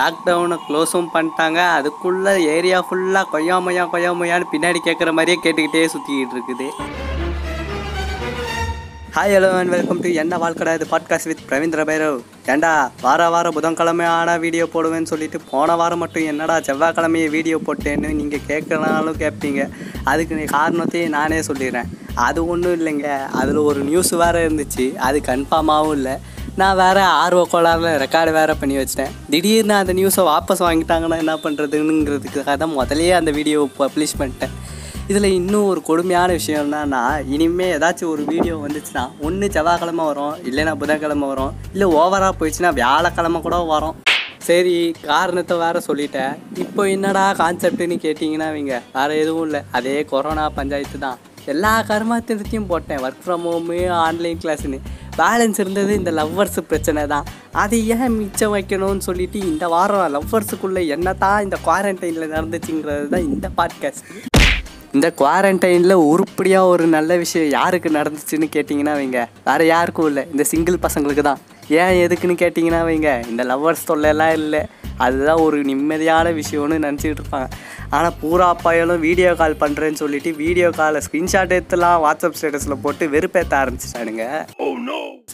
லாக்டவுனை க்ளோஸும் பண்ணிட்டாங்க. அதுக்குள்ளே ஏரியா ஃபுல்லாக கொய்யா கொய்யாமையான்னு பின்னாடி கேட்குற மாதிரியே கேட்டுக்கிட்டே சுற்றிக்கிட்டு இருக்குது. Hi hello and welcome to என்ன வாழ்க்கடா? இது பாட்காஸ்ட் வித் பிரவீந்திர பைரவ். ஏண்டா வார வாரம் புதன்கிழமை ஆனால் வீடியோ போடுவேன்னு சொல்லிட்டு போன வாரம் மட்டும் என்னடா செவ்வாய்க்கிழமையே வீடியோ போட்டேன்னு நீங்கள் கேட்கலனாலும் கேட்பீங்க அதுக்கு காரணத்தையும் நானே சொல்லிடுறேன். அது ஒன்றும் இல்லைங்க. அதில் ஒரு நியூஸ் வேறு இருந்துச்சு. அது கன்ஃபார்மாகவும் இல்லை. நான் வேறு ஆர்வ கோளாறில் ரெக்கார்டு வேறு பண்ணி வச்சிட்டேன். திடீர்னு அந்த நியூஸை வாபஸ் வாங்கிட்டாங்கன்னா என்ன பண்ணுறதுங்கிறதுக்காக தான் முதலே அந்த வீடியோவை பப்ளிஷ் பண்ணிட்டேன். இதில் இன்னும் ஒரு கொடுமையான விஷயம் என்னன்னா இனிமேல் ஏதாச்சும் ஒரு வீடியோ வந்துச்சுன்னா ஒன்று செவ்வாய்க்கிழமை வரும் இல்லைன்னா புதன்கிழமை வரும் இல்லை ஓவராக போயிடுச்சுன்னா வியாழக்கிழமை கூட வரும். சரி காரணத்தை வேறு சொல்லிட்டேன். இப்போ என்னடா கான்செப்ட்னு கேட்டிங்கன்னா அவங்க வேறு எதுவும் இல்லை. அதே கொரோனா பஞ்சாயத்து தான். எல்லா கர்மாத்திரத்தையும் போட்டேன். ஒர்க் ஃப்ரம் ஹோமு ஆன்லைன் கிளாஸ்ன்னு பேலன்ஸ் இருந்தது இந்த லவ்வர்ஸ் பிரச்சனை தான். அதை ஏன் மிச்சம் வைக்கணும்னு சொல்லிட்டு இந்த வாரம் லவ்வர்ஸுக்குள்ளே என்ன தான் இந்த குவாரண்டைனில் நடந்துச்சுங்கிறது தான் இந்த பாட்காஸ்ட் இந்த குவாரண்டைனில் உருப்படியாக ஒரு நல்ல விஷயம் யாருக்கு நடந்துச்சுன்னு கேட்டிங்கன்னா வைங்க. வேறு யாருக்கும் இல்லை. இந்த சிங்கிள் பசங்களுக்கு தான். ஏன் எதுக்குன்னு கேட்டிங்கன்னா வைங்க. இந்த லவ்வர்ஸ் தொல்லையெல்லாம் இல்லை. அதுதான் ஒரு நிம்மதியான விஷயம்னு நினச்சிக்கிட்டு இருப்பாங்க. ஆனால் பூரா பயலும் வீடியோ கால் பண்ணுறேன்னு சொல்லிட்டு வீடியோ காலை ஸ்க்ரீன்ஷாட் எடுத்துலாம் வாட்ஸ்அப் ஸ்டேட்டஸில் போட்டு வெறுப்பேற்ற ஆரம்பிச்சிட்டானுங்க.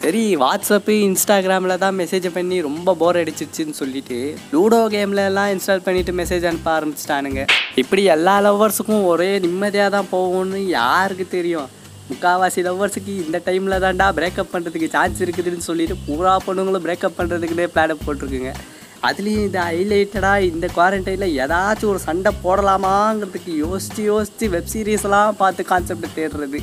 சரி வாட்ஸ்அப்பு இன்ஸ்டாகிராமில் தான் மெசேஜ் பண்ணி ரொம்ப போர் அடிச்சிருச்சுன்னு சொல்லிட்டு லூடோ கேமில் எல்லாம் இன்ஸ்டால் பண்ணிட்டு மெசேஜ் அனுப்ப ஆரம்பிச்சிட்டானுங்க. இப்படி எல்லா லவ்வர்ஸுக்கும் ஒரே நிம்மதியாக தான் போகும்னு யாருக்கு தெரியும்? முக்காவாசி லவ்வர்ஸுக்கு இந்த டைமில் தான்டா பிரேக்கப் பண்ணுறதுக்கு சான்ஸ் இருக்குதுன்னு சொல்லிட்டு பூரா பொண்ணுங்களும் பிரேக்கப் பண்ணுறதுக்குனே பிளான் போட்டிருக்குங்க. அதுலேயும் இது ஹைலைட்டடாக இந்த குவாரண்டைனில் ஏதாச்சும் ஒரு சண்டை போடலாமாங்கிறதுக்கு யோசித்து யோசித்து வெப் சீரிஸ்லாம் பார்த்து கான்செப்ட் தேடுறது.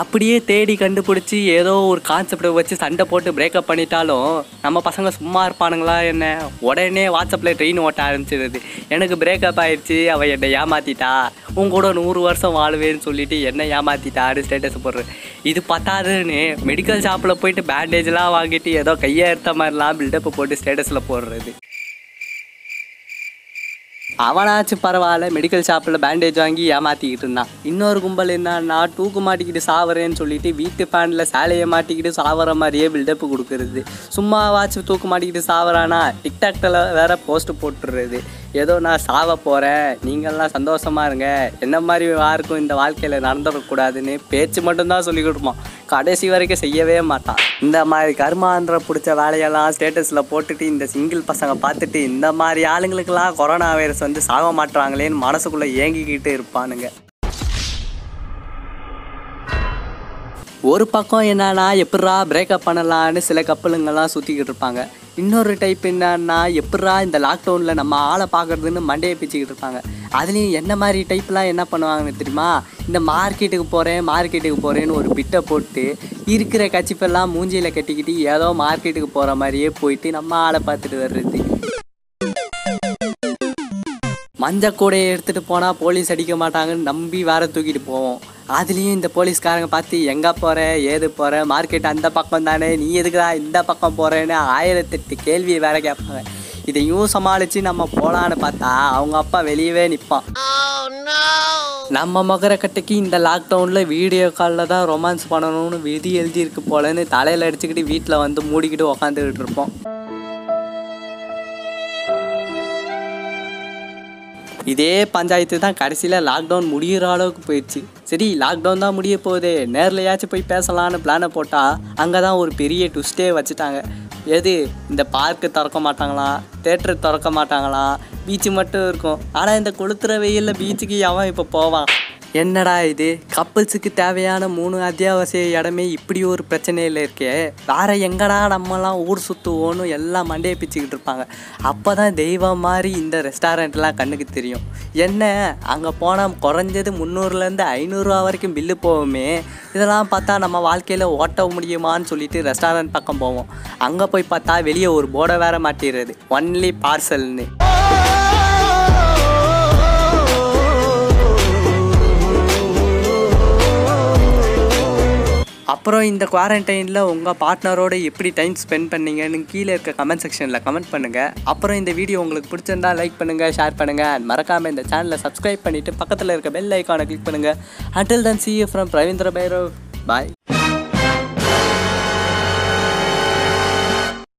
அப்படியே தேடி கண்டுபிடிச்சி ஏதோ ஒரு கான்செப்டை வச்சு சண்டை போட்டு பிரேக்கப் பண்ணிட்டாலும் நம்ம பசங்க சும்மா இருப்பானுங்களா என்ன? உடனே வாட்ஸ்அப்பில் ட்ரெயின் ஓட்ட ஆரம்பிச்சிடுது எனக்கு பிரேக்கப் ஆயிடுச்சு அவள் என்னை ஏமாத்திட்டா. உன் கூட நூறு வருஷம் வாழுவேன்னு சொல்லிட்டு என்ன ஏமாத்திட்டான்னு ஸ்டேட்டஸ் போடுறேன் இது பத்தாதுன்னு மெடிக்கல் ஷாப்பில் போயிட்டு பேண்டேஜ்லாம் வாங்கிட்டு ஏதோ கையை எடுத்த மாதிரிலாம் பில்டப் போட்டு ஸ்டேட்டஸில் போடுறது. அவனாச்சும் பரவாயில்ல மெடிக்கல் ஷாப்பில் பேண்டேஜ் வாங்கி ஏமாற்றிக்கிட்டு இருந்தான். இன்னொரு கும்பல் என்னன்னா தூக்கு மாட்டிக்கிட்டு சாவறேன்னு சொல்லிட்டு வீட்டு ஃபேனில் சேலையை மாட்டிக்கிட்டு சாவற மாதிரியே பில்டப் கொடுக்கறது. சும்மாவாச்சும் தூக்கு மாட்டிக்கிட்டு சாவறானா டிக்டாக்டில் வேற போஸ்ட் போட்டுடுறது ஏதோ நான் சாவ போகிறேன் நீங்கள்லாம் சந்தோஷமாக இருங்க. என்ன மாதிரி யாருக்கும் இந்த வாழ்க்கையில் நடந்துடக்கூடாதுன்னு பேச்சு மட்டும்தான் சொல்லி கொடுப்பான். கடைசி வரைக்கும் செய்யவே மாட்டான். இந்த மாதிரி கர்மாந்திர பிடிச்ச வேலையெல்லாம் ஸ்டேட்டஸில் போட்டுட்டு இந்த சிங்கிள் பசங்க பார்த்துட்டு இந்த மாதிரி ஆளுங்களுக்கெல்லாம் கொரோனா வைரஸ் வந்து சாக மாட்டுறாங்களேன்னு மனசுக்குள்ளே ஏங்கிக்கிட்டு இருப்பானுங்க. ஒரு பக்கம் என்னன்னா எப்பட்றா பிரேக்கப் பண்ணலான்னு சில கப்பலுங்கெல்லாம் சுற்றிக்கிட்டு இருப்பாங்க. இன்னொரு டைப் என்னன்னா எப்பட்றா இந்த லாக்டவுனில் நம்ம ஆளை பார்க்குறதுன்னு மண்டையை பிச்சுக்கிட்டு இருப்பாங்க. அதுலேயும் என்ன மாதிரி டைப்லாம் என்ன பண்ணுவாங்கன்னு தெரியுமா? இந்த மார்க்கெட்டுக்கு போகிறேன் மார்க்கெட்டுக்கு போகிறேன்னு ஒரு பிட்டை போட்டு இருக்கிற கச்சிப்பெல்லாம் மூஞ்சியில் கட்டிக்கிட்டு ஏதோ மார்க்கெட்டுக்கு போகிற மாதிரியே போயிட்டு நம்ம ஆளை பார்த்துட்டு வர்றது. மஞ்சள் கூடையை எடுத்துகிட்டு போனால் போலீஸ் அடிக்க மாட்டாங்கன்னு நம்பி வேற தூக்கிட்டு போவோம். அதுலேயும் இந்த போலீஸ்காரங்க பார்த்து எங்கே போகிற ஏது போகிற மார்க்கெட் அந்த பக்கம் தானே. நீ எதுக்குடா இந்த பக்கம் போகிறேன்னு ஆயிரத்தெட்டு கேள்வியை வேற கேட்பாங்க. இதையும் சமாளித்து நம்ம போகலான்னு பார்த்தா அவங்க அப்பா வெளியவே நிற்பான் நம்ம மகர கட்டைக்கு இந்த லாக்டவுனில் வீடியோ காலில் தான் ரொமான்ஸ் பண்ணணும்னு விதி எழுதியிருக்கு போலன்னு தலையில் அடிச்சுக்கிட்டு வீட்டில் வந்து மூடிக்கிட்டு உக்காந்துக்கிட்டு இருப்போம். இதே பஞ்சாயத்து தான் கடைசியில் லாக்டவுன் முடிகிற அளவுக்கு போயிடுச்சு. சரி லாக்டவுன் தான் முடிய போகுது. நேர்லையாச்சும் போய் பேசலான்னு பிளானை போட்டால் அங்கே தான் ஒரு பெரிய ட்விஸ்ட்டே வச்சுட்டாங்க. எது இந்த பார்க்கு திறக்க மாட்டாங்களாம் தேட்டரு திறக்க மாட்டாங்களாம் பீச்சு மட்டும் இருக்கும். ஆனால் இந்த கொளுத்துற வெயிலில் பீச்சுக்கு அவன் இப்போ போவான்? என்னடா இது? கப்பல்ஸுக்கு தேவையான மூணு அத்தியாவசிய இடமே இப்படி ஒரு பிரச்சனையில் இருக்கே. வேற எங்கடா நம்மலாம் ஊர் சுற்றுவோன்னு எல்லாம் மண்டையை பிச்சுக்கிட்டு இருப்பாங்க. அப்போ தான் தெய்வம் மாதிரி இந்த ரெஸ்டாரண்ட்லாம் கண்ணுக்கு தெரியும். என்ன? அங்கே போனால் குறைஞ்சது முந்நூறுலேருந்து ஐநூறுரூவா வரைக்கும் பில்லு போவோமே இதெல்லாம் பார்த்தா நம்ம வாழ்க்கையில் ஓட்ட முடியுமான்னு சொல்லிட்டு ரெஸ்டாரண்ட் பக்கம் போவோம். அங்கே போய் பார்த்தா வெளியே ஒரு போர்டை வேற மாட்டிடுறது ஒன்லி பார்சல்னு அப்புறம் இந்த குவாரண்டைனில் உங்கள் பார்ட்னரோட எப்படி டைம் ஸ்பெண்ட் பண்ணீங்கன்னு கீழே இருக்க கமெண்ட் செக்ஷனில் கமெண்ட் பண்ணுங்கள் அப்புறம் இந்த வீடியோ உங்களுக்கு பிடிச்சிருந்தா லைக் பண்ணுங்கள் ஷேர் பண்ணுங்கள் அண்ட் மறக்காமல் இந்த சேனலை சப்ஸ்கிரைப் பண்ணிவிட்டு பக்கத்தில் இருக்க பெல் ஐக்கானை கிளிக் பண்ணுங்கள் until then see from Ravindra Bhairav bye